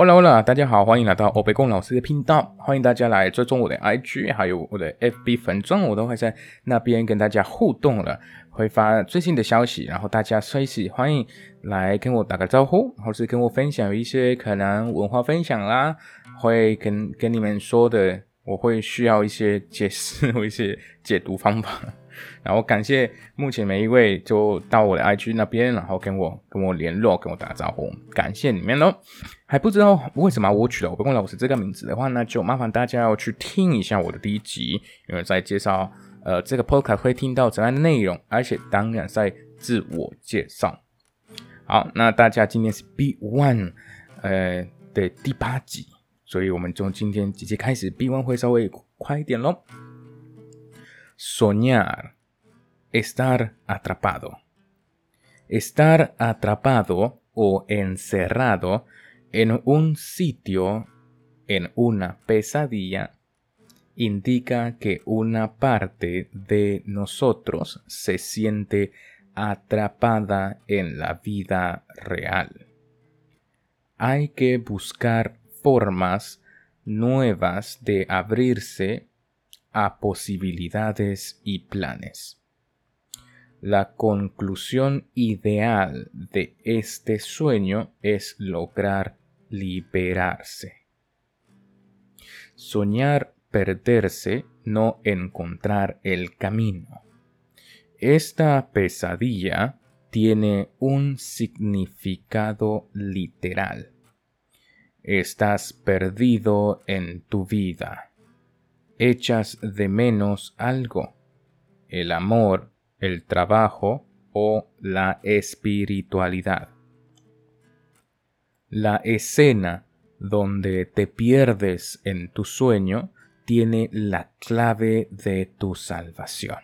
Hola Hola，大家好，欢迎来到欧贝贡老师的频道，欢迎大家来追踪我的 IG，还有我的 FB 粉钻，我都会在那边跟大家互动了，会发最新的消息，然后大家随时欢迎来跟我打个招呼，或是跟我分享一些可能文化分享啦，会跟跟你们说的，我会需要一些解释或一些解读方法。然后感谢目前每一位就到我的 IG 那边，然后跟我跟我联络，跟我打招呼，感谢你们喽。还不知道为什么我取了我不公老师这个名字的话，那就麻烦大家要去听一下我的第一集，因为在介绍呃这个 Podcast 会听到怎样的内容，而且当然在自我介绍。好，那大家今天是 B One 呃的第八集，所以我们从今天直接开始，B One 会稍微快一点喽。Soñar, estar atrapado. Estar atrapado o encerrado en un sitio, en una pesadilla, indica que una parte de nosotros se siente atrapada en la vida real. Hay que buscar formas nuevas de abrirse a posibilidades y planes. La conclusión ideal de este sueño es lograr liberarse. Soñar perderse, no encontrar el camino. Esta pesadilla tiene un significado literal. Estás perdido en tu vida echas de menos algo, el amor, el trabajo o la espiritualidad. La escena donde te pierdes en tu sueño tiene la clave de tu salvación.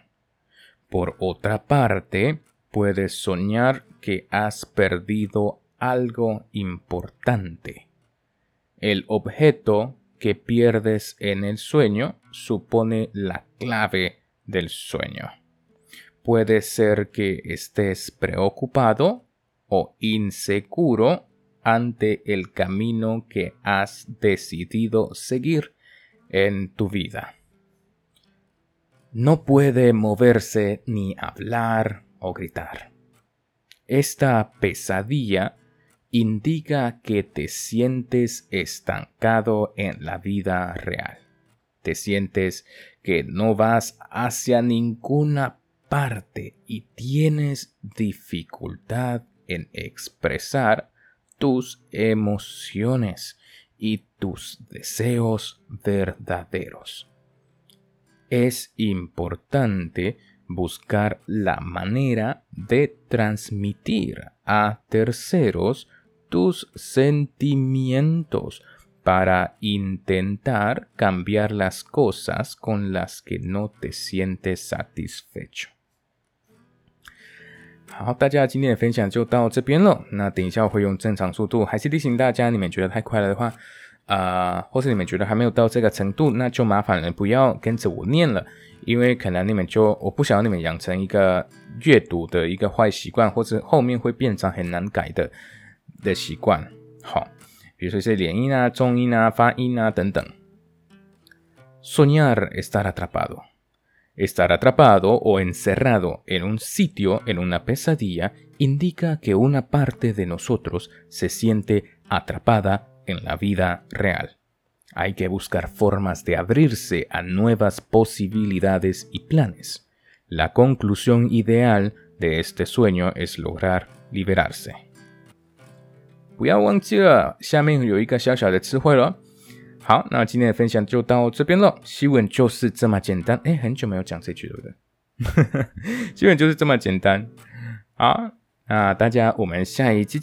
Por otra parte, puedes soñar que has perdido algo importante. El objeto que pierdes en el sueño supone la clave del sueño. Puede ser que estés preocupado o inseguro ante el camino que has decidido seguir en tu vida. No puede moverse ni hablar o gritar. Esta pesadilla indica que te sientes estancado en la vida real. Te sientes que no vas hacia ninguna parte y tienes dificultad en expresar tus emociones y tus deseos verdaderos. Es importante buscar la manera de transmitir a terceros tus sentimientos para intentar cambiar las cosas con las que no te sientes satisfecho。好，大家今天的分享就到这边了。那等一下我会用正常速度，还是提醒大家，你们觉得太快了的话，啊、或是你们觉得还没有到这个程度，那就麻烦了不要跟着我念了，因为可能你们就我不想要你们养成一个阅读的一个坏习惯，或者后面会变成很难改的。的习惯，好，比如说一些连音啊、重音啊、发音啊等等。Soñar estar atrapado. Estar atrapado o encerrado en un sitio, en una pesadilla, indica que una parte de nosotros se siente atrapada en la vida real. Hay que buscar formas de abrirse a nuevas posibilidades y planes. La conclusión ideal de este sueño es lograr liberarse. 不要忘记了，下面有一个小小的词汇了。 好，那今天的分享就到这边了。新闻就是这么简单。哎，很久没有讲这句了，对不对？新闻就是这么简单。好，那大家我们下一期。